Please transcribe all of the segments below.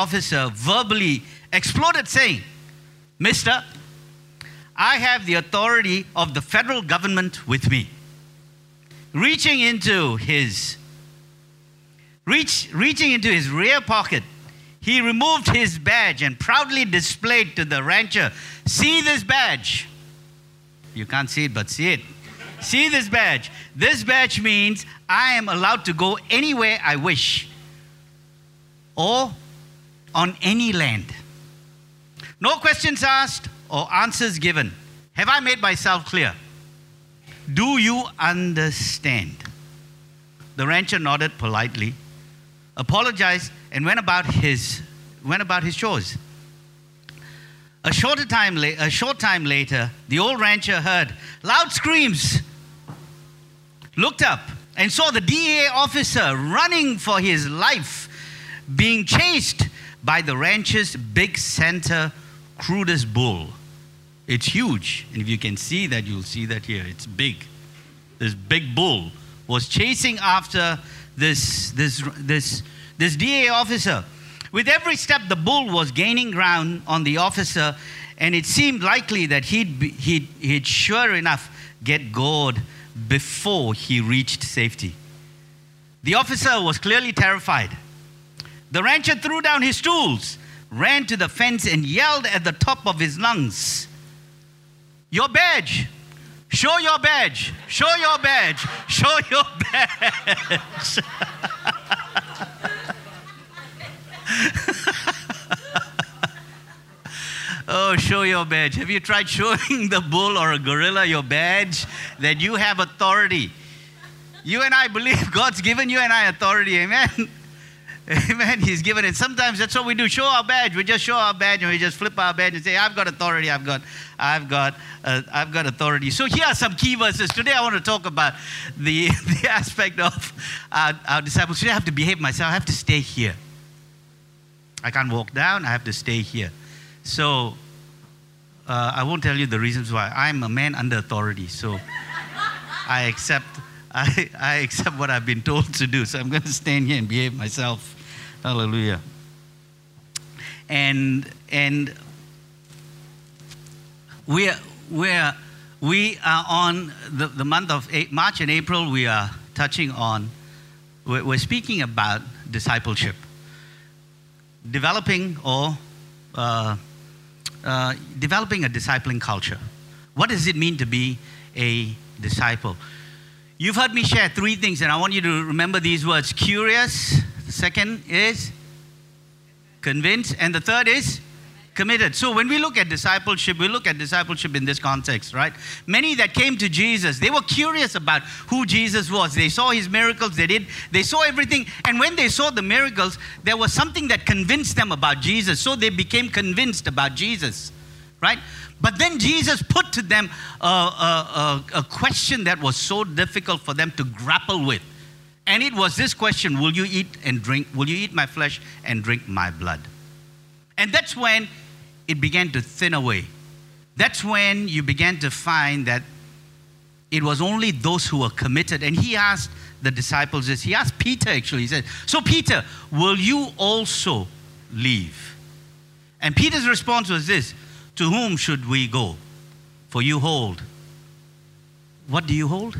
Officer verbally exploded, saying, Mister, I have the authority of the federal government with me. Reaching into his reach, reaching into his rear pocket, he removed his badge and proudly displayed to the rancher, See this badge. You can't see it, but see it. See this badge. This badge means I am allowed to go anywhere I wish or on any land. No questions asked or answers given. Have I made myself clear? Do you understand? The rancher nodded politely, apologized, and went about his, went about his chores. A, shorter time la- a short time later, the old rancher heard loud screams, looked up, and saw the DA officer running for his life, being chased by the rancher's big Santa Gertrudis bull. It's huge. And if you can see that, you'll see that here. It's big. This big bull was chasing after this, this, this, this DA officer. With every step, the bull was gaining ground on the officer, and it seemed likely that he'd, be, he'd, he'd sure enough get gored before he reached safety. The officer was clearly terrified. The rancher threw down his tools, ran to the fence, and yelled at the top of his lungs Your badge! Show your badge! Show your badge! Show your badge! oh, show your badge. Have you tried showing the bull or a gorilla your badge that you have authority? You and I believe God's given you and I authority. Amen. Amen. He's given it. Sometimes that's what we do. Show our badge. We just show our badge and we just flip our badge and say, "I've got authority. I've got, I've got, uh, I've got authority." So here are some key verses. Today I want to talk about the the aspect of our, our disciples. Today I have to behave myself. I have to stay here. I can't walk down. I have to stay here. So uh, I won't tell you the reasons why. I'm a man under authority, so I accept. I, I accept what I've been told to do. So I'm going to stand here and behave myself. Hallelujah. And and we're we're we are on the, the month of March and April. We are touching on. We're, we're speaking about discipleship, developing or uh, uh, developing a discipling culture. What does it mean to be a disciple? You've heard me share three things, and I want you to remember these words curious, second is convinced, and the third is committed. So when we look at discipleship, we look at discipleship in this context, right? Many that came to Jesus, they were curious about who Jesus was. They saw his miracles, they did, they saw everything, and when they saw the miracles, there was something that convinced them about Jesus. So they became convinced about Jesus, right? But then Jesus put to them a, a, a, a question that was so difficult for them to grapple with. And it was this question Will you eat and drink? Will you eat my flesh and drink my blood? And that's when it began to thin away. That's when you began to find that it was only those who were committed. And he asked the disciples this. He asked Peter actually. He said, So, Peter, will you also leave? And Peter's response was this To whom should we go? For you hold. What do you hold?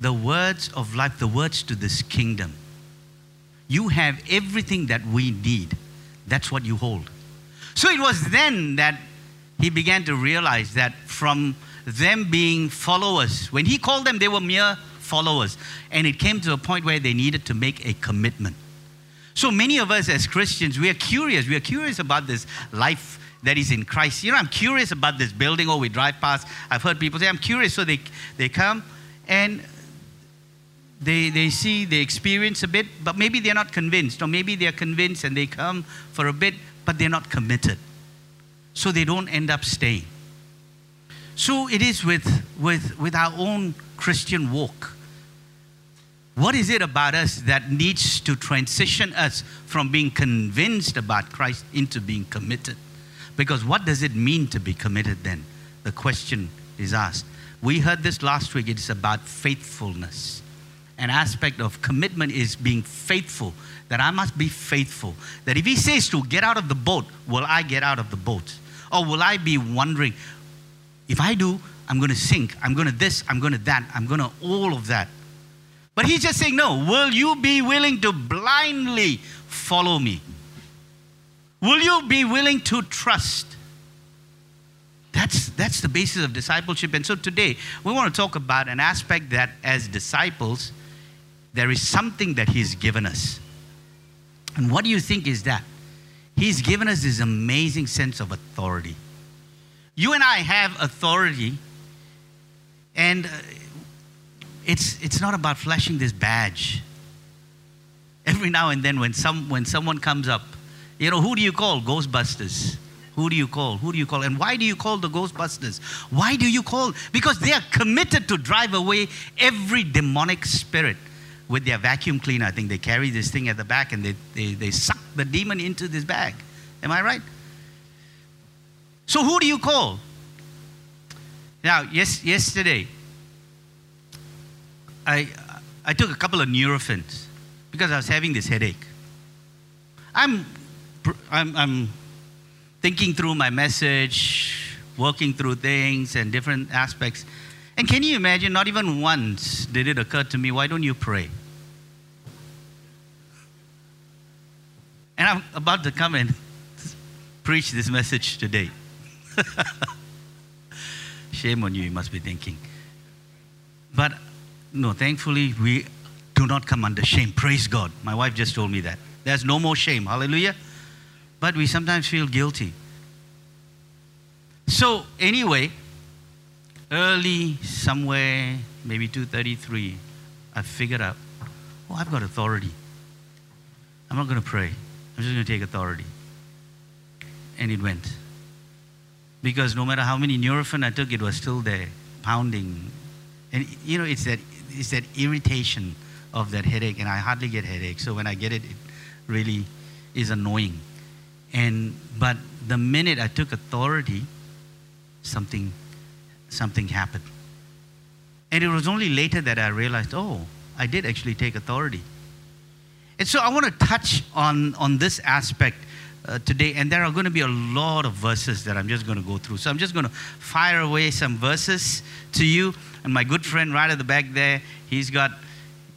The words of life, the words to this kingdom. You have everything that we need. That's what you hold. So it was then that he began to realize that from them being followers, when he called them, they were mere followers. And it came to a point where they needed to make a commitment. So many of us as Christians, we are curious. We are curious about this life that is in Christ. You know, I'm curious about this building, or we drive past. I've heard people say, I'm curious. So they, they come and they, they see, they experience a bit, but maybe they're not convinced, or maybe they're convinced and they come for a bit, but they're not committed. So they don't end up staying. So it is with, with, with our own Christian walk. What is it about us that needs to transition us from being convinced about Christ into being committed? Because what does it mean to be committed then? The question is asked. We heard this last week. It's about faithfulness an aspect of commitment is being faithful, that I must be faithful. That if he says to get out of the boat, will I get out of the boat? Or will I be wondering, if I do, I'm going to sink, I'm going to this, I'm going to that, I'm going to all of that. But he's just saying, no, will you be willing to blindly follow me? Will you be willing to trust? That's, that's the basis of discipleship. And so today, we want to talk about an aspect that as disciples, there is something that He's given us. And what do you think is that? He's given us this amazing sense of authority. You and I have authority, and uh, it's, it's not about flashing this badge. Every now and then, when, some, when someone comes up, you know, who do you call? Ghostbusters. Who do you call? Who do you call? And why do you call the Ghostbusters? Why do you call? Because they are committed to drive away every demonic spirit with their vacuum cleaner. I think they carry this thing at the back and they, they, they suck the demon into this bag. Am I right? So who do you call? Now, yes, yesterday, I, I took a couple of Nurofens because I was having this headache. I'm, I'm, I'm thinking through my message, working through things and different aspects. And can you imagine, not even once did it occur to me, why don't you pray? And I'm about to come and preach this message today. Shame on you, you must be thinking. But no, thankfully, we do not come under shame. Praise God. My wife just told me that. There's no more shame. Hallelujah. But we sometimes feel guilty. So, anyway, early somewhere, maybe 2:33, I figured out, oh, I've got authority. I'm not going to pray. I'm just going to take authority. And it went. Because no matter how many Nurofen I took, it was still there, pounding. And you know, it's that it's that irritation of that headache, and I hardly get headache. So when I get it, it really is annoying. And but the minute I took authority, something something happened. And it was only later that I realized, oh, I did actually take authority. And so I want to touch on, on this aspect uh, today, and there are going to be a lot of verses that I'm just going to go through. So I'm just going to fire away some verses to you. And my good friend right at the back there, he's got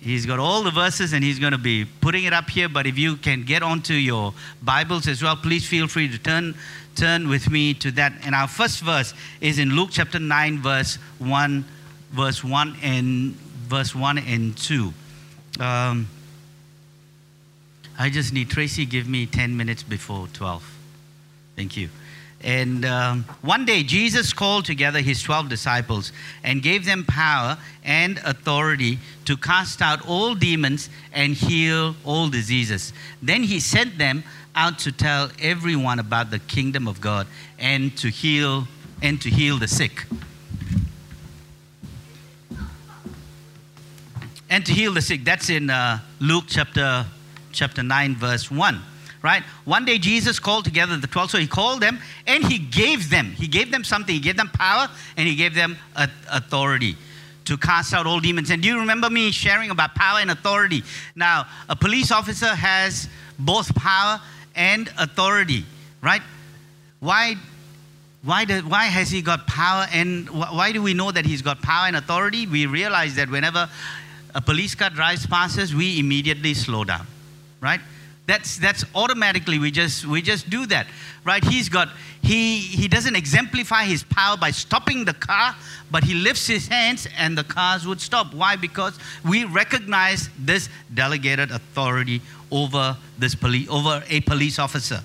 he's got all the verses and he's going to be putting it up here. But if you can get onto your Bibles as well, please feel free to turn turn with me to that. And our first verse is in Luke chapter 9, verse 1, verse 1 and verse 1 and 2. Um, I just need Tracy give me 10 minutes before 12. Thank you. And um, one day, Jesus called together his 12 disciples and gave them power and authority to cast out all demons and heal all diseases. Then he sent them out to tell everyone about the kingdom of God and to heal and to heal the sick. And to heal the sick. That's in uh, Luke chapter chapter 9 verse 1 right? One day jesus called together the 12 so he called them and he gave them he gave them something. He gave them power and he gave them authority to cast out all demons. And do you remember me sharing about power and authority? Now a police officer has both power and authority, right? Why, why, do, why has he got power and why do we know that he's got power and authority? We realize that whenever a police car drives past us, we immediately slow down, right? That's, that's automatically, we just, we just do that, right? He's got, he, he doesn't exemplify his power by stopping the car, but he lifts his hands and the cars would stop. Why? Because we recognize this delegated authority over this police, over a police officer.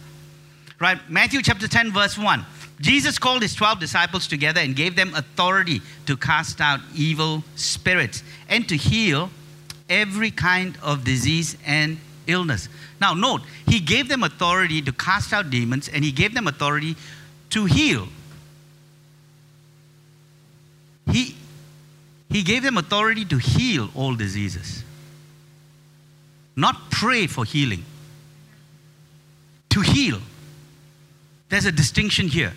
Right? Matthew chapter 10, verse 1. Jesus called his 12 disciples together and gave them authority to cast out evil spirits and to heal every kind of disease and illness. Now, note, he gave them authority to cast out demons and he gave them authority to heal. He, he gave them authority to heal all diseases not pray for healing. To heal. There's a distinction here.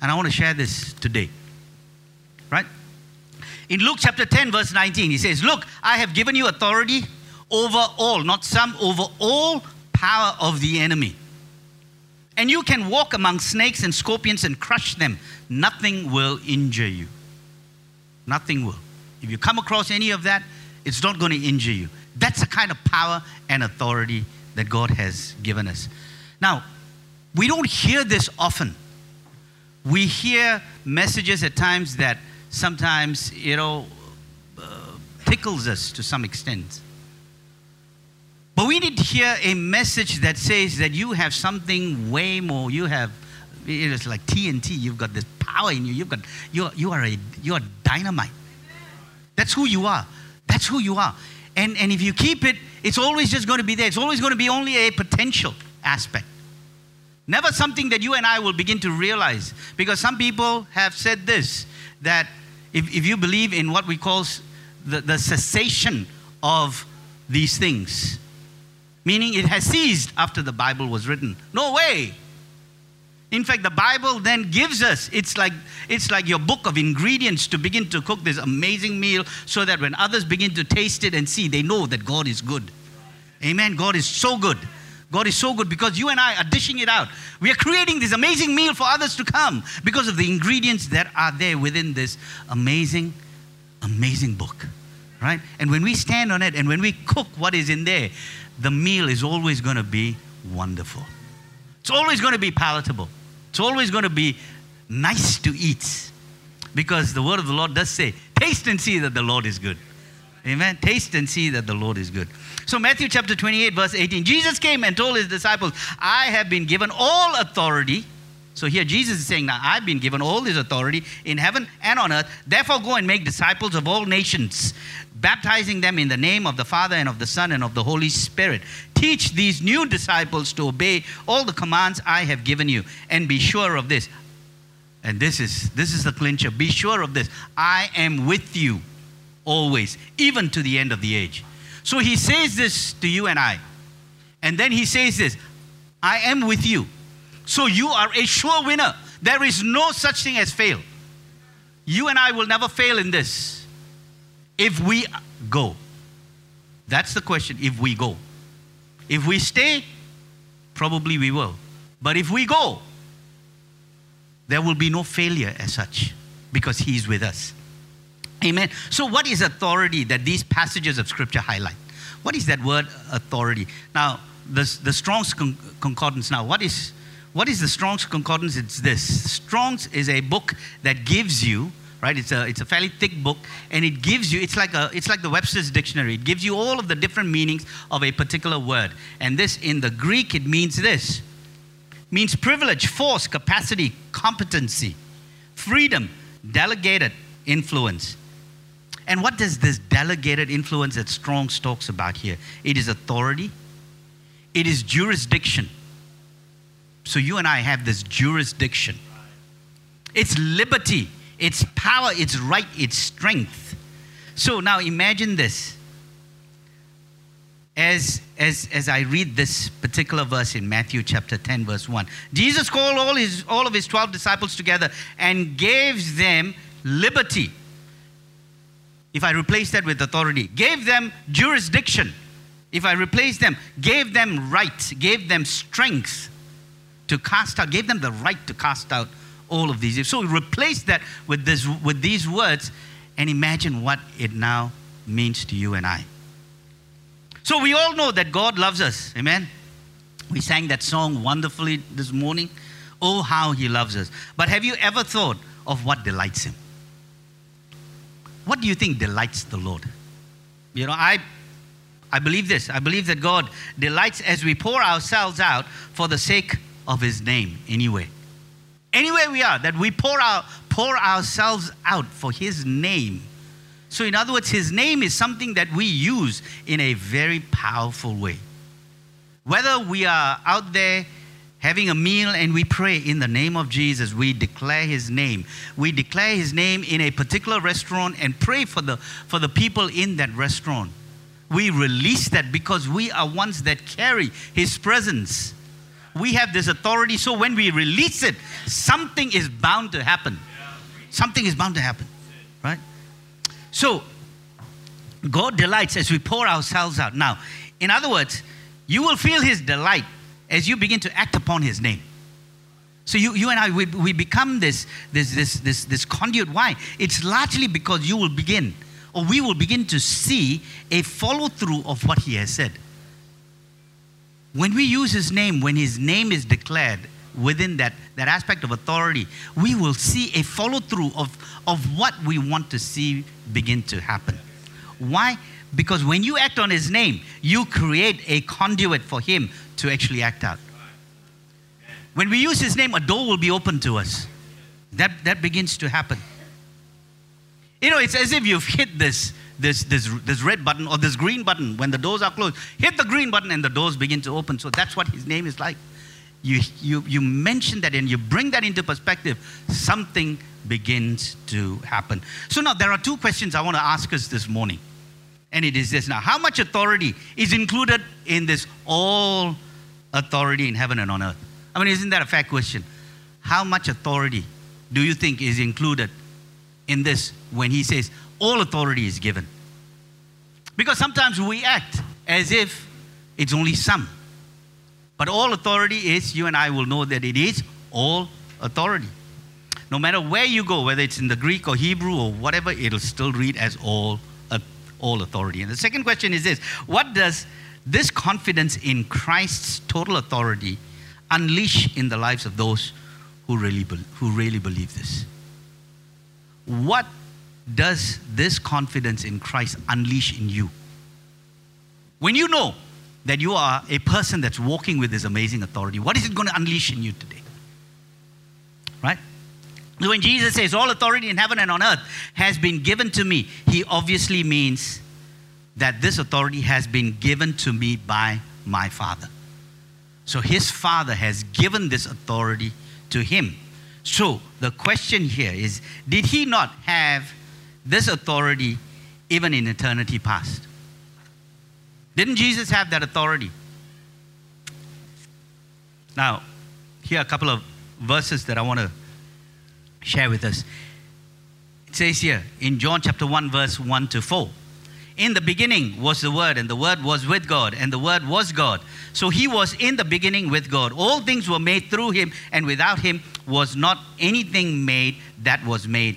And I want to share this today. Right? In Luke chapter 10, verse 19, he says, Look, I have given you authority over all, not some, over all power of the enemy. And you can walk among snakes and scorpions and crush them. Nothing will injure you. Nothing will. If you come across any of that, it's not going to injure you. That's the kind of power and authority that God has given us. Now, we don't hear this often. We hear messages at times that sometimes, you know, uh, tickles us to some extent. But we need to hear a message that says that you have something way more. You have, it is like TNT. You've got this power in you. You've got, you you are a, you are dynamite. That's who you are. That's who you are. And, and if you keep it, it's always just going to be there. It's always going to be only a potential aspect. Never something that you and I will begin to realize. Because some people have said this that if, if you believe in what we call the, the cessation of these things, meaning it has ceased after the Bible was written. No way. In fact, the Bible then gives us, it's like, it's like your book of ingredients to begin to cook this amazing meal so that when others begin to taste it and see, they know that God is good. Amen. God is so good. God is so good because you and I are dishing it out. We are creating this amazing meal for others to come because of the ingredients that are there within this amazing, amazing book. Right? And when we stand on it and when we cook what is in there, the meal is always going to be wonderful. It's always going to be palatable. It's always going to be nice to eat. Because the word of the Lord does say, taste and see that the Lord is good. Amen. Taste and see that the Lord is good. So, Matthew chapter 28, verse 18, Jesus came and told his disciples, I have been given all authority. So, here Jesus is saying, Now I've been given all this authority in heaven and on earth. Therefore, go and make disciples of all nations, baptizing them in the name of the Father and of the Son and of the Holy Spirit. Teach these new disciples to obey all the commands I have given you. And be sure of this. And this is this is the clincher. Be sure of this. I am with you always, even to the end of the age. So he says this to you and I. And then he says this I am with you. So you are a sure winner. There is no such thing as fail. You and I will never fail in this if we go. That's the question if we go. If we stay, probably we will. But if we go, there will be no failure as such because He's with us. Amen. So, what is authority that these passages of Scripture highlight? What is that word authority? Now, the, the Strong's Concordance, now, what is, what is the Strong's Concordance? It's this Strong's is a book that gives you right? It's a it's a fairly thick book and it gives you it's like a it's like the webster's dictionary. It gives you all of the different meanings of a particular word. And this in the greek it means this. Means privilege force capacity competency freedom delegated influence. And what does this delegated influence that strong's talks about here? It is authority. It is jurisdiction. So you and i have this jurisdiction. It's liberty its power, its right, its strength. So now imagine this. As, as, as I read this particular verse in Matthew chapter 10, verse 1, Jesus called all, his, all of his 12 disciples together and gave them liberty. If I replace that with authority, gave them jurisdiction. If I replace them, gave them right, gave them strength to cast out, gave them the right to cast out all of these. So replace that with, this, with these words and imagine what it now means to you and I. So we all know that God loves us. Amen. We sang that song wonderfully this morning. Oh, how He loves us. But have you ever thought of what delights Him? What do you think delights the Lord? You know, I, I believe this. I believe that God delights as we pour ourselves out for the sake of His name, anyway anywhere we are, that we pour, our, pour ourselves out for His name. So, in other words, His name is something that we use in a very powerful way. Whether we are out there having a meal and we pray in the name of Jesus, we declare His name. We declare His name in a particular restaurant and pray for the, for the people in that restaurant. We release that because we are ones that carry His presence we have this authority. So when we release it, something is bound to happen. Something is bound to happen, right? So, God delights as we pour ourselves out. Now, in other words, you will feel His delight as you begin to act upon His name. So you, you and I, we, we become this, this, this, this, this conduit. Why? It's largely because you will begin, or we will begin to see a follow through of what He has said. When we use His name, when His name is declared within that, that aspect of authority, we will see a follow through of, of what we want to see begin to happen. Why? Because when you act on His name, you create a conduit for Him to actually act out. When we use His name, a door will be open to us. That, that begins to happen. You know, it's as if you've hit this, this, this, this red button or this green button when the doors are closed. Hit the green button and the doors begin to open. So that's what His name is like. You, you, you mention that and you bring that into perspective, something begins to happen. So now there are two questions I want to ask us this morning. And it is this now how much authority is included in this all authority in heaven and on earth? I mean, isn't that a fair question? How much authority do you think is included in this when he says all authority is given? Because sometimes we act as if it's only some. But all authority is, you and I will know that it is all authority. No matter where you go, whether it's in the Greek or Hebrew or whatever, it'll still read as all, all authority. And the second question is this What does this confidence in Christ's total authority unleash in the lives of those who really, who really believe this? What does this confidence in Christ unleash in you? When you know that you are a person that's walking with this amazing authority, what is it going to unleash in you today? Right? When Jesus says, All authority in heaven and on earth has been given to me, he obviously means that this authority has been given to me by my Father. So his Father has given this authority to him. So the question here is Did he not have this authority even in eternity past? Didn't Jesus have that authority? Now, here are a couple of verses that I want to share with us. It says here in John chapter 1, verse 1 to 4. In the beginning was the Word, and the Word was with God, and the Word was God. So he was in the beginning with God. All things were made through him, and without him was not anything made that was made.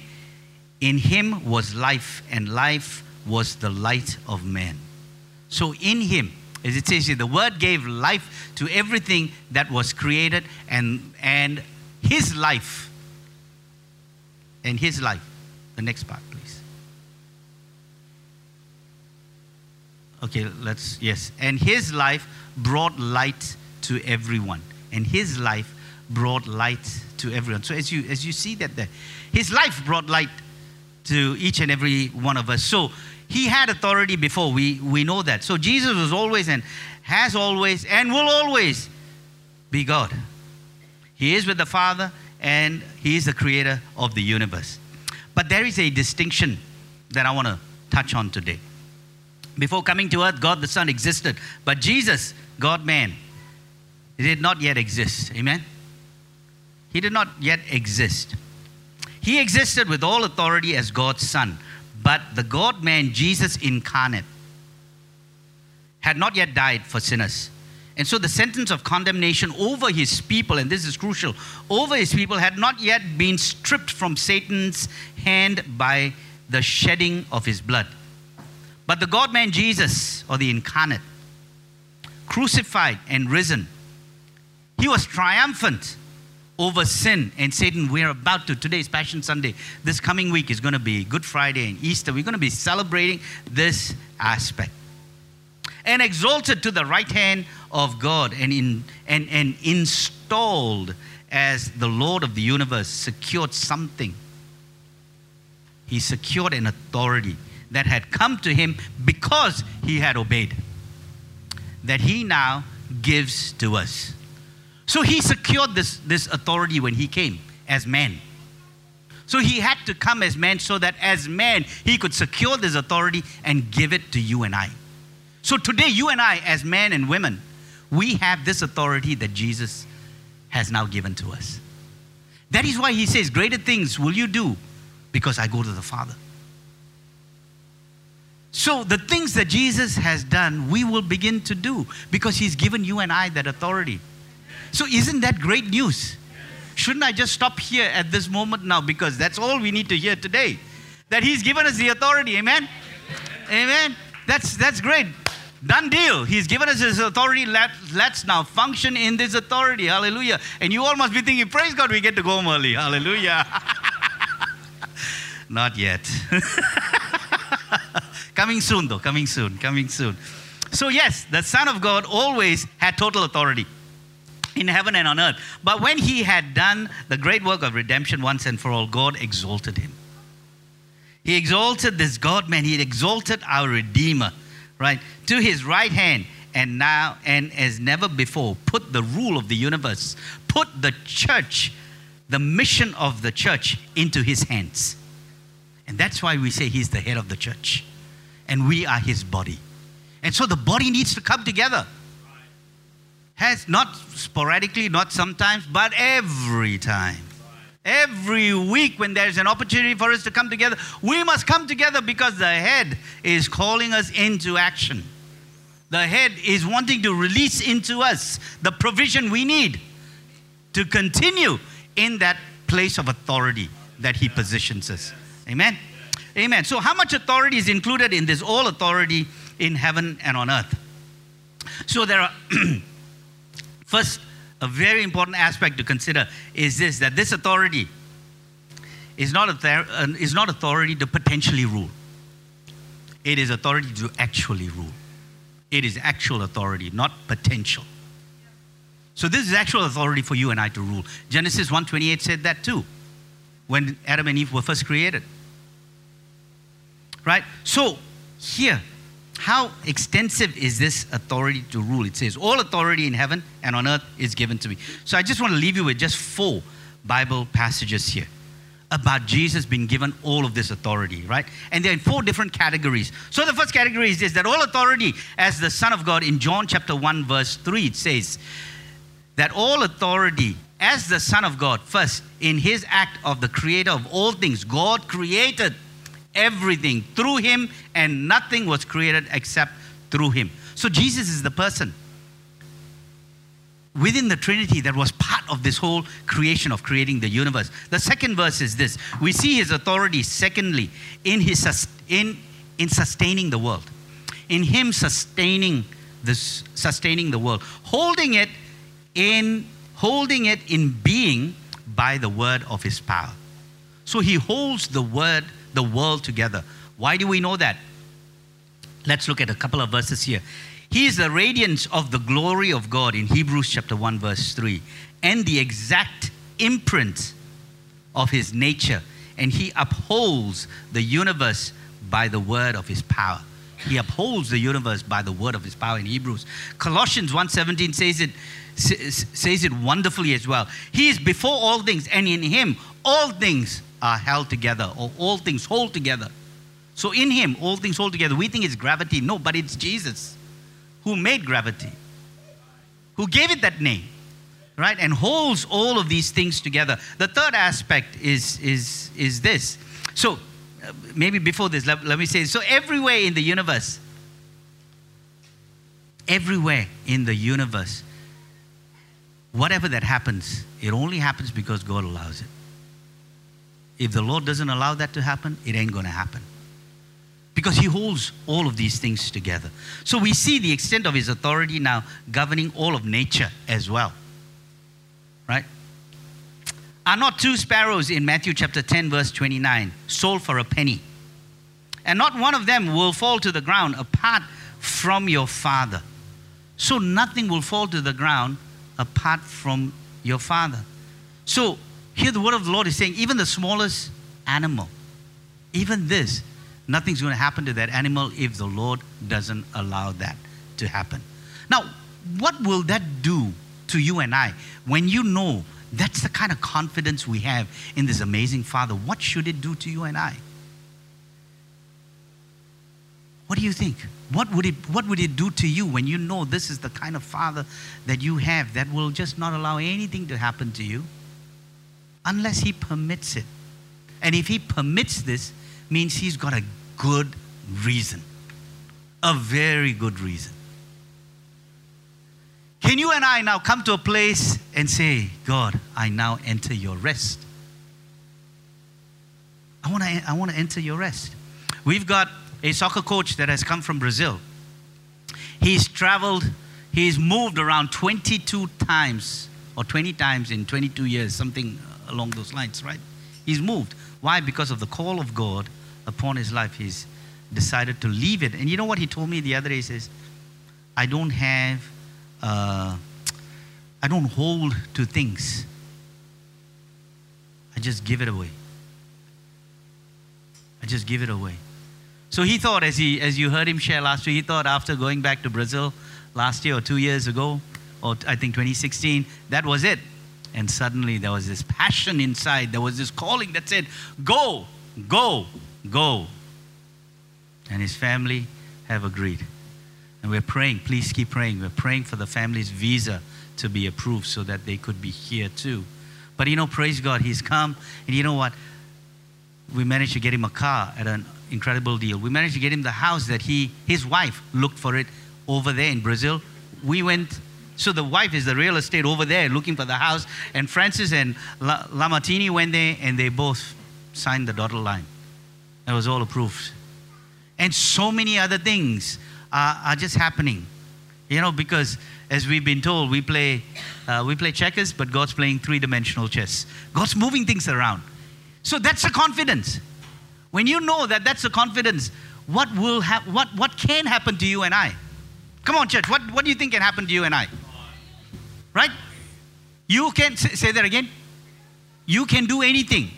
In him was life, and life was the light of man. So in him, as it says here, the word gave life to everything that was created, and, and his life, and his life. The next part, please. Okay, let's, yes. And his life brought light to everyone. And his life brought light to everyone. So as you as you see that there, his life brought light to each and every one of us. So he had authority before. We we know that. So Jesus was always and has always and will always be God. He is with the Father and he is the creator of the universe. But there is a distinction that I want to touch on today. Before coming to earth, God the Son existed, but Jesus, God man, did not yet exist. Amen? He did not yet exist. He existed with all authority as God's Son, but the God man, Jesus incarnate, had not yet died for sinners. And so the sentence of condemnation over his people, and this is crucial, over his people had not yet been stripped from Satan's hand by the shedding of his blood. But the God man Jesus, or the incarnate, crucified and risen, he was triumphant over sin and Satan. We're about to, today is Passion Sunday. This coming week is going to be Good Friday and Easter. We're going to be celebrating this aspect. And exalted to the right hand of God and, in, and, and installed as the Lord of the universe, secured something. He secured an authority that had come to him because he had obeyed, that he now gives to us. So he secured this, this authority when he came as man. So he had to come as man so that as man he could secure this authority and give it to you and I. So today, you and I, as men and women, we have this authority that Jesus has now given to us. That is why he says, Greater things will you do because I go to the Father. So, the things that Jesus has done, we will begin to do because He's given you and I that authority. So, isn't that great news? Shouldn't I just stop here at this moment now because that's all we need to hear today? That He's given us the authority. Amen? Amen. That's, that's great. Done deal. He's given us His authority. Let, let's now function in this authority. Hallelujah. And you all must be thinking, praise God, we get to go home early. Hallelujah. Not yet. coming soon, though. Coming soon. Coming soon. So, yes, the Son of God always had total authority in heaven and on earth. But when he had done the great work of redemption once and for all, God exalted him. He exalted this God man, he exalted our Redeemer, right, to his right hand, and now and as never before, put the rule of the universe, put the church, the mission of the church into his hands. And that's why we say he's the head of the church, and we are his body. And so the body needs to come together has not sporadically, not sometimes, but every time. Every week, when there's an opportunity for us to come together, we must come together because the head is calling us into action. The head is wanting to release into us the provision we need to continue in that place of authority that He positions us. Amen. Amen. So, how much authority is included in this? All authority in heaven and on earth. So, there are. First, a very important aspect to consider is this that this authority is not, a uh, is not authority to potentially rule, it is authority to actually rule. It is actual authority, not potential. So this is actual authority for you and I to rule. Genesis 1:28 said that too, when Adam and Eve were first created. Right? So here, how extensive is this authority to rule? It says, All authority in heaven and on earth is given to me. So I just want to leave you with just four Bible passages here about Jesus being given all of this authority, right? And they're in four different categories. So the first category is this that all authority as the Son of God in John chapter 1, verse 3, it says that all authority as the Son of God, first, in his act of the creator of all things, God created everything through him, and nothing was created except through him. So Jesus is the person within the Trinity that was part of this whole creation of creating the universe. The second verse is this we see his authority, secondly, in, his, in, in sustaining the world, in him sustaining this sustaining the world holding it in holding it in being by the word of his power so he holds the word the world together. Why do we know that? Let's look at a couple of verses here. He is the radiance of the glory of God in Hebrews chapter 1, verse 3, and the exact imprint of his nature, and he upholds the universe by the word of his power. He upholds the universe by the word of his power in Hebrews. Colossians 1:17 says it says it wonderfully as well. He is before all things and in him all things are held together, or all things hold together. So in Him, all things hold together. We think it's gravity. No, but it's Jesus who made gravity, who gave it that name, right? And holds all of these things together. The third aspect is, is, is this. So uh, maybe before this, let, let me say so everywhere in the universe, everywhere in the universe, whatever that happens, it only happens because God allows it. If the Lord doesn't allow that to happen, it ain't going to happen. Because He holds all of these things together. So we see the extent of His authority now governing all of nature as well. Right? Are not two sparrows in Matthew chapter 10, verse 29, sold for a penny? And not one of them will fall to the ground apart from your Father. So nothing will fall to the ground apart from your Father. So here, the word of the Lord is saying, even the smallest animal, even this, nothing's going to happen to that animal if the Lord doesn't allow that to happen. Now, what will that do to you and I when you know that's the kind of confidence we have in this amazing Father? What should it do to you and I? What do you think? What would, it, what would it do to you when you know this is the kind of Father that you have that will just not allow anything to happen to you? Unless he permits it. And if he permits this, means he's got a good reason. a very good reason. Can you and I now come to a place and say, God, I now enter your rest? I want to I want to enter your rest. We've got a soccer coach that has come from Brazil. He's traveled, he's moved around 22 times or 20 times in 22 years, something along those lines, right? He's moved. Why? Because of the call of God upon his life. He's decided to leave it. And you know what he told me the other day? He says, I don't have, uh, I don't hold to things. I just give it away. I just give it away. So he thought, as, he, as you heard him share last week, he thought after going back to Brazil last year or two years ago, or I think 2016, that was it. And suddenly there was this passion inside. There was this calling that said, Go, go, go. And his family have agreed. And we're praying, please keep praying. We're praying for the family's visa to be approved so that they could be here too. But you know, praise God, he's come. And you know what? We managed to get him a car at an incredible deal. We managed to get him the house that he, his wife looked for it over there in Brazil. We went so the wife is the real estate over there looking for the house. And Francis and La- Lamartine went there and they both signed the dotted line. That was all approved. And so many other things are, are just happening. You know, because as we've been told, we play, uh, we play checkers, but God's playing three dimensional chess. God's moving things around. So that's the confidence. When you know that that's the confidence, what will ha- what, what can happen to you and I? Come on, church. What, what do you think can happen to you and I? Right? You can say that again. You can do anything.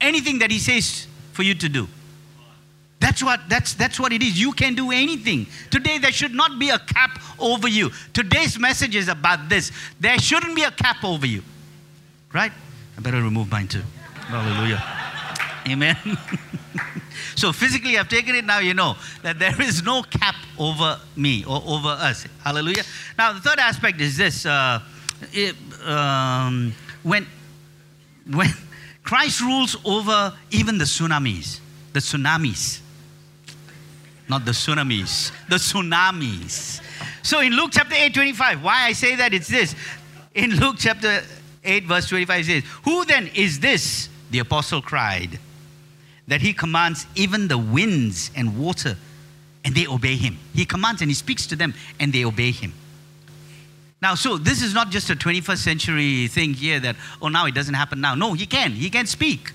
Anything that he says for you to do. That's what that's that's what it is. You can do anything. Today there should not be a cap over you. Today's message is about this. There shouldn't be a cap over you. Right? I better remove mine too. Hallelujah. Amen. so physically I've taken it now you know that there is no cap over me or over us. Hallelujah. Now the third aspect is this. Uh, it, um, when, when Christ rules over even the tsunamis, the tsunamis, not the tsunamis, the tsunamis. So in Luke chapter 8, 25, why I say that it's this. In Luke chapter 8, verse 25, it says, Who then is this? The apostle cried, that he commands even the winds and water, and they obey him. He commands and he speaks to them, and they obey him. Now, so this is not just a 21st century thing here that, oh, now it doesn't happen now. No, he can. He can speak.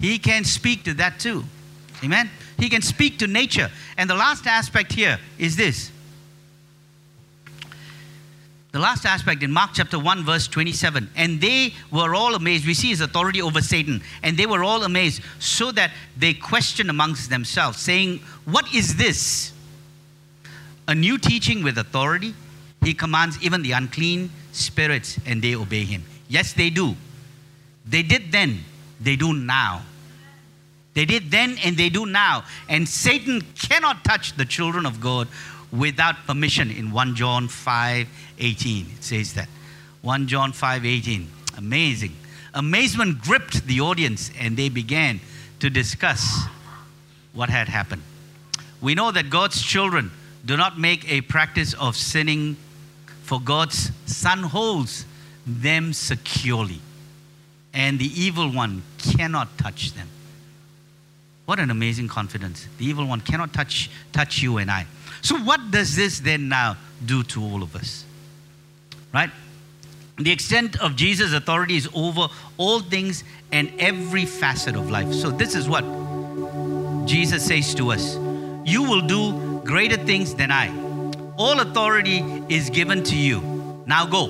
He can speak to that too. Amen? He can speak to nature. And the last aspect here is this. The last aspect in Mark chapter 1, verse 27. And they were all amazed. We see his authority over Satan. And they were all amazed, so that they questioned amongst themselves, saying, What is this? A new teaching with authority? He commands even the unclean spirits and they obey him. Yes, they do. They did then, they do now. They did then and they do now. And Satan cannot touch the children of God without permission in 1 John 5 18. It says that. 1 John 5 18. Amazing. Amazement gripped the audience and they began to discuss what had happened. We know that God's children do not make a practice of sinning for God's Son holds them securely, and the evil one cannot touch them. What an amazing confidence. The evil one cannot touch, touch you and I. So, what does this then now do to all of us? Right? The extent of Jesus' authority is over all things and every facet of life. So, this is what Jesus says to us You will do greater things than I all authority is given to you. Now go.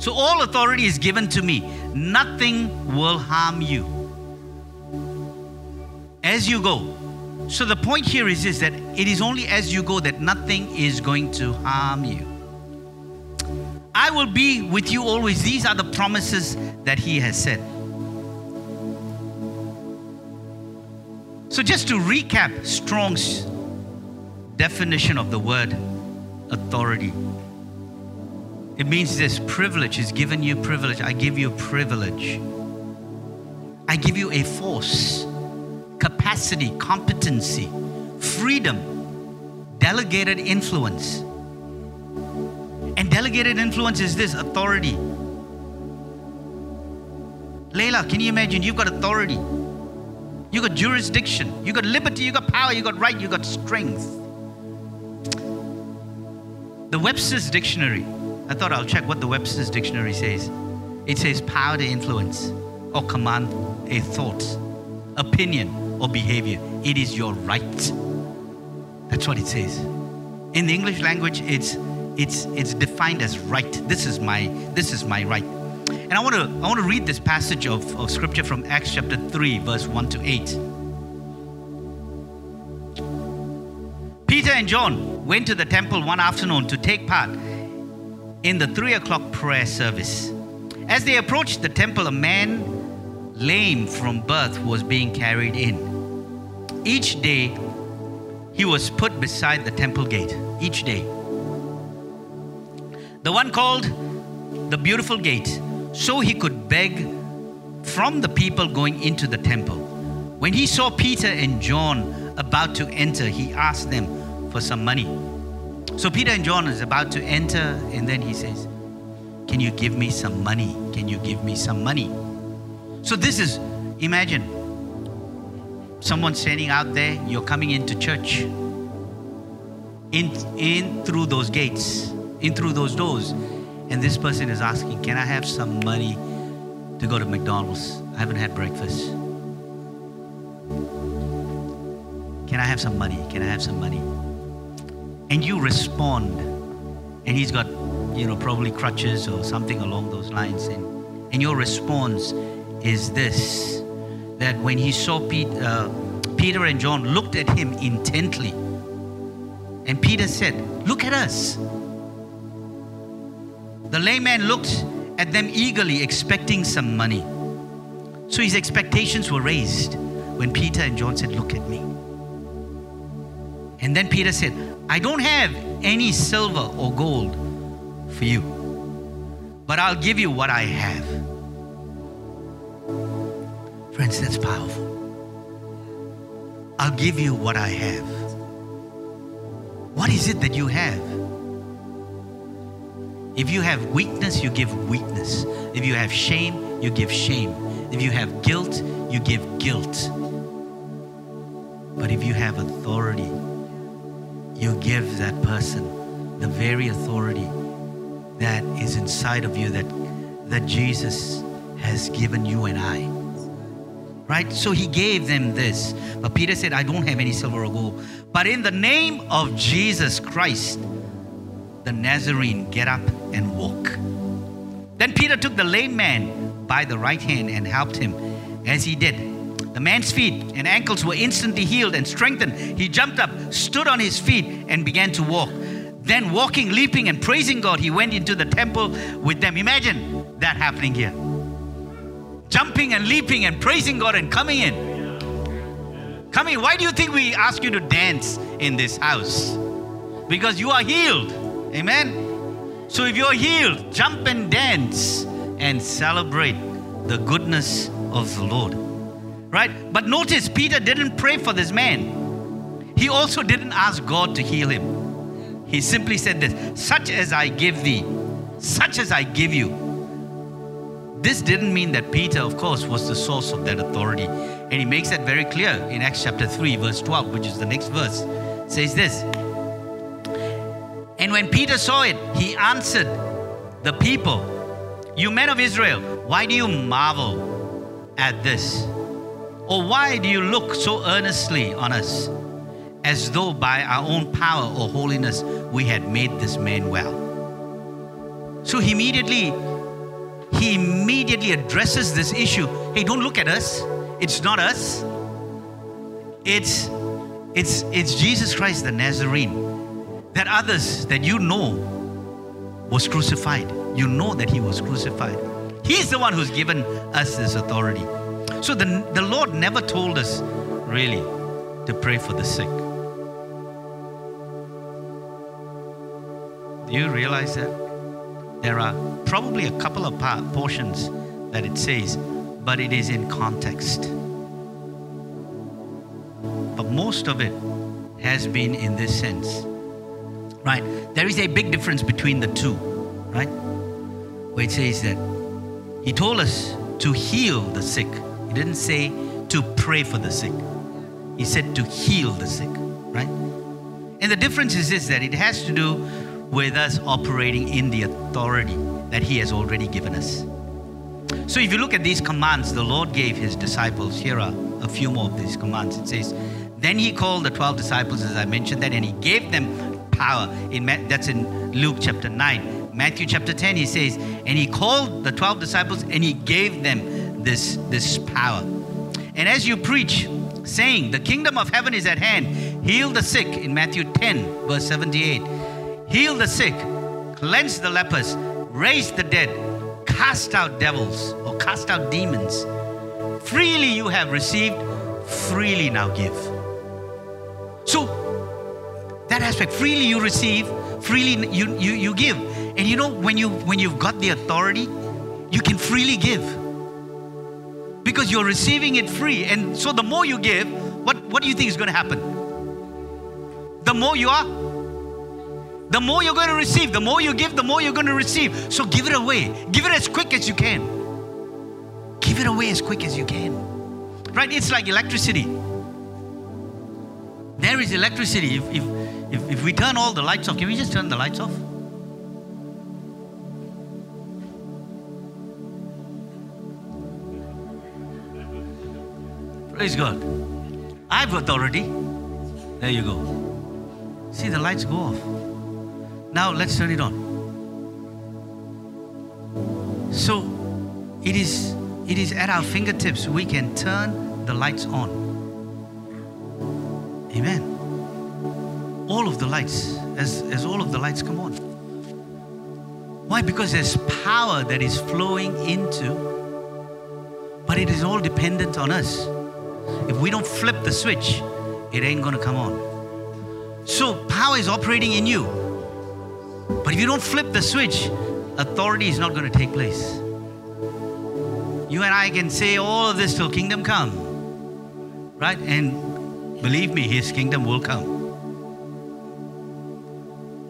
So, all authority is given to me. Nothing will harm you. As you go. So, the point here is this that it is only as you go that nothing is going to harm you. I will be with you always. These are the promises that He has said. So, just to recap Strong's definition of the word authority. It means this privilege is given you privilege. I give you privilege. I give you a force, capacity, competency freedom, delegated influence. And delegated influence is this authority. Layla, can you imagine? You've got authority, you've got jurisdiction, you've got liberty, you've got power, you've got right, you've got strength. The Webster's Dictionary, I thought I'll check what the Webster's Dictionary says. It says power to influence or command a thought, opinion, or behavior. It is your right. That's what it says. In the English language, it's it's it's defined as right. This is my this is my right. And I want to I want to read this passage of, of scripture from Acts chapter 3, verse 1 to 8. Peter and John went to the temple one afternoon to take part in the three o'clock prayer service. As they approached the temple, a man lame from birth was being carried in. Each day, he was put beside the temple gate. Each day. The one called the beautiful gate, so he could beg from the people going into the temple. When he saw Peter and John about to enter, he asked them for some money. So Peter and John is about to enter, and then he says, Can you give me some money? Can you give me some money? So this is, imagine, someone standing out there, you're coming into church. In, in through those gates, in through those doors. And this person is asking, Can I have some money to go to McDonald's? I haven't had breakfast. Can I have some money? Can I have some money? And you respond. And he's got you know probably crutches or something along those lines. And, and your response is this that when he saw Pete, uh, peter and john looked at him intently and peter said look at us. The layman looked at them eagerly expecting some money. So his expectations were raised when peter and john said look at me. And then peter said I don't have any silver or gold for you, but I'll give you what I have. Friends, that's powerful. I'll give you what I have. What is it that you have? If you have weakness, you give weakness. If you have shame, you give shame. If you have guilt, you give guilt. But if you have authority, you give that person the very authority that is inside of you that that Jesus has given you and I. Right? So he gave them this. But Peter said, I don't have any silver or gold. But in the name of Jesus Christ, the Nazarene, get up and walk. Then Peter took the lame man by the right hand and helped him. As he did, the man's feet and ankles were instantly healed and strengthened. He jumped up, stood on his feet, and began to walk. Then, walking, leaping, and praising God, he went into the temple with them. Imagine that happening here. Jumping and leaping and praising God and coming in. Coming. Why do you think we ask you to dance in this house? Because you are healed. Amen. So if you're healed, jump and dance and celebrate the goodness of the Lord. Right? But notice, Peter didn't pray for this man. He also didn't ask God to heal him. He simply said this Such as I give thee, such as I give you. This didn't mean that Peter, of course, was the source of that authority. And he makes that very clear in Acts chapter 3, verse 12, which is the next verse. Says this And when Peter saw it, he answered the people, You men of Israel, why do you marvel at this? Or why do you look so earnestly on us, as though by our own power or holiness we had made this man well? So he immediately, he immediately addresses this issue. Hey, don't look at us. It's not us. It's it's it's Jesus Christ the Nazarene. That others that you know was crucified. You know that he was crucified. He's the one who's given us this authority. So the, the Lord never told us really to pray for the sick. Do you realize that? There are probably a couple of portions that it says, but it is in context. But most of it has been in this sense. Right? There is a big difference between the two, right? Where it says that He told us to heal the sick. He didn't say to pray for the sick. He said to heal the sick, right? And the difference is this that it has to do with us operating in the authority that He has already given us. So if you look at these commands the Lord gave His disciples, here are a few more of these commands. It says, Then He called the 12 disciples, as I mentioned that, and He gave them power. In, that's in Luke chapter 9. Matthew chapter 10, He says, And He called the 12 disciples and He gave them this, this power. And as you preach, saying, The kingdom of heaven is at hand, heal the sick, in Matthew 10, verse 78. Heal the sick, cleanse the lepers, raise the dead, cast out devils or cast out demons. Freely you have received, freely now give. So, that aspect, freely you receive, freely you, you, you give. And you know, when, you, when you've got the authority, you can freely give. Because you're receiving it free. And so the more you give, what, what do you think is going to happen? The more you are, the more you're going to receive. The more you give, the more you're going to receive. So give it away. Give it as quick as you can. Give it away as quick as you can. Right? It's like electricity. There is electricity. If, if, if, if we turn all the lights off, can we just turn the lights off? Praise God. I have authority. There you go. See, the lights go off. Now let's turn it on. So it is it is at our fingertips. We can turn the lights on. Amen. All of the lights, as, as all of the lights come on. Why? Because there's power that is flowing into, but it is all dependent on us. If we don't flip the switch, it ain't gonna come on. So power is operating in you. But if you don't flip the switch, authority is not going to take place. You and I can say all of this till kingdom come. Right? And believe me, his kingdom will come.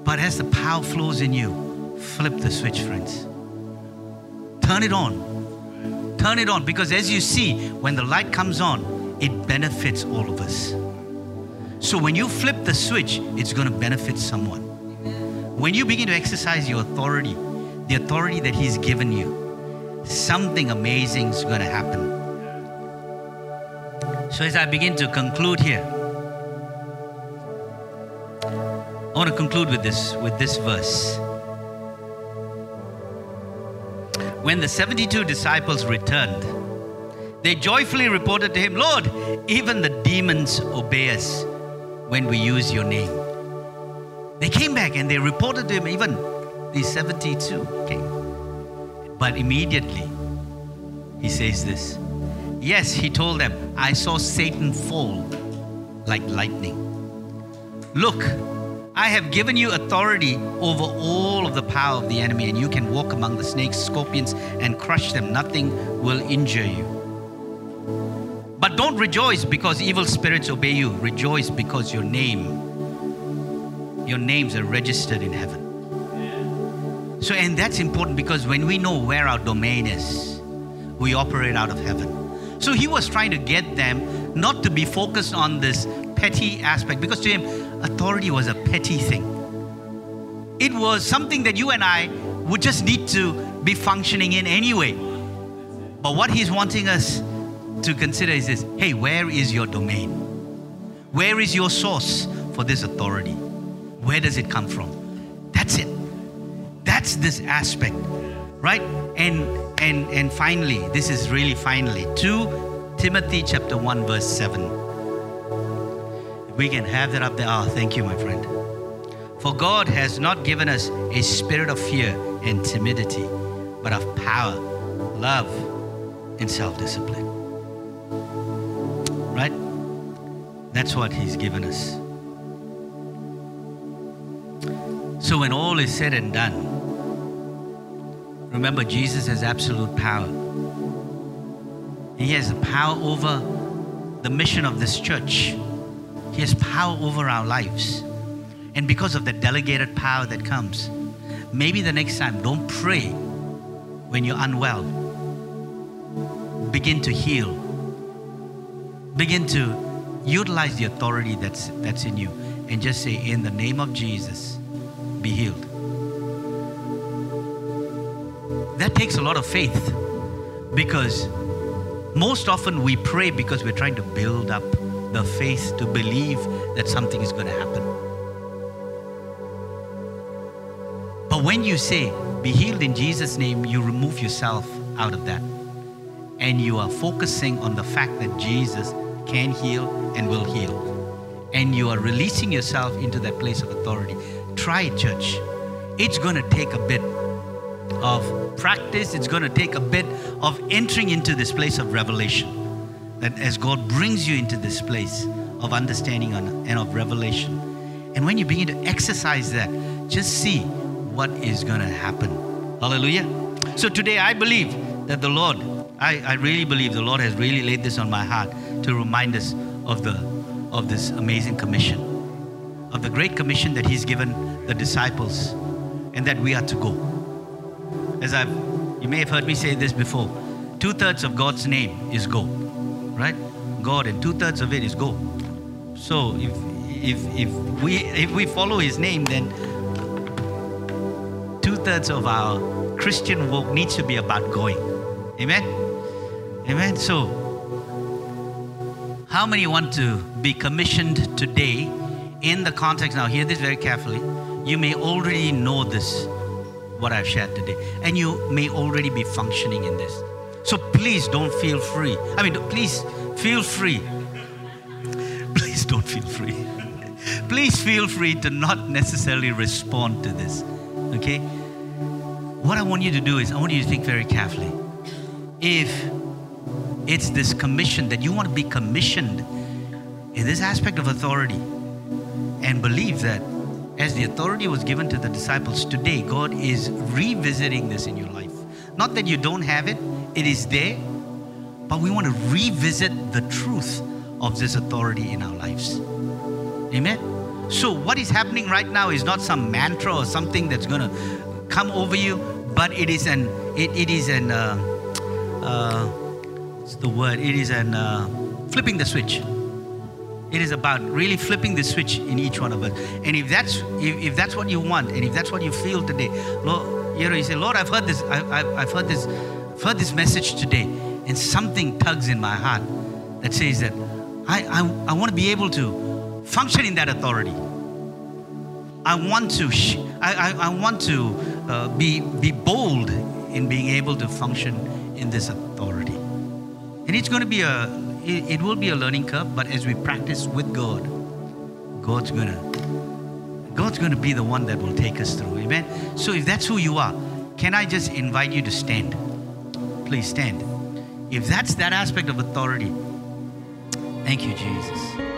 But as the power flows in you, flip the switch, friends. Turn it on. Turn it on because as you see, when the light comes on, it benefits all of us. So when you flip the switch, it's going to benefit someone. When you begin to exercise your authority, the authority that He's given you, something amazing is going to happen. So, as I begin to conclude here, I want to conclude with this with this verse. When the 72 disciples returned, they joyfully reported to him, Lord, even the demons obey us when we use your name. They came back and they reported to him, even the 72 came. But immediately, he says this Yes, he told them, I saw Satan fall like lightning. Look, I have given you authority over all of the power of the enemy, and you can walk among the snakes, scorpions, and crush them. Nothing will injure you. But don't rejoice because evil spirits obey you. Rejoice because your name your names are registered in heaven. So, and that's important because when we know where our domain is, we operate out of heaven. So, he was trying to get them not to be focused on this petty aspect because to him, authority was a petty thing. It was something that you and I would just need to be functioning in anyway. But what he's wanting us to consider is this hey, where is your domain? Where is your source for this authority? Where does it come from? That's it. That's this aspect, right? And and and finally, this is really finally 2 Timothy chapter 1 verse 7. If we can have that up there. Oh, thank you, my friend. For God has not given us a spirit of fear and timidity, but of power, love, and self-discipline. Right? That's what He's given us. So, when all is said and done, remember Jesus has absolute power. He has the power over the mission of this church. He has power over our lives. And because of the delegated power that comes, maybe the next time, don't pray when you're unwell. Begin to heal. Begin to utilize the authority that's, that's in you and just say, In the name of Jesus, be healed. That takes a lot of faith because most often we pray because we're trying to build up the faith to believe that something is going to happen. But when you say, be healed in Jesus' name, you remove yourself out of that. And you are focusing on the fact that Jesus can heal and will heal. And you are releasing yourself into that place of authority. Try it, church. It's going to take a bit of practice, it's going to take a bit of entering into this place of revelation. That as God brings you into this place of understanding and of revelation. And when you begin to exercise that, just see what is going to happen. Hallelujah. So today I believe that the Lord, I, I really believe the Lord has really laid this on my heart to remind us of the of this amazing commission, of the great commission that He's given the disciples, and that we are to go. As I've you may have heard me say this before, two-thirds of God's name is go. Right? God and two-thirds of it is go. So if if if we if we follow his name, then two-thirds of our Christian walk needs to be about going. Amen? Amen. So how many want to be commissioned today in the context? Now, hear this very carefully. You may already know this, what I've shared today, and you may already be functioning in this. So please don't feel free. I mean, please feel free. Please don't feel free. Please feel free to not necessarily respond to this. Okay? What I want you to do is, I want you to think very carefully. If it's this commission that you want to be commissioned in this aspect of authority and believe that as the authority was given to the disciples today, God is revisiting this in your life. Not that you don't have it, it is there, but we want to revisit the truth of this authority in our lives. Amen. So, what is happening right now is not some mantra or something that's going to come over you, but it is an it, it is an uh, uh, what's the word? It is an uh, flipping the switch. It is about really flipping the switch in each one of us. And if that's if, if that's what you want, and if that's what you feel today, Lord, you know, you say, Lord, I've heard this, I, have I've heard this, I've heard this message today, and something tugs in my heart that says that I, I, I want to be able to function in that authority. I want to, sh- I, I, I, want to uh, be, be bold in being able to function in this authority. And it's going to be a, it, it will be a learning curve, but as we practice with God, God's to, God's to be the one that will take us through. Amen. So if that's who you are, can I just invite you to stand? Please stand. If that's that aspect of authority, thank you, Jesus.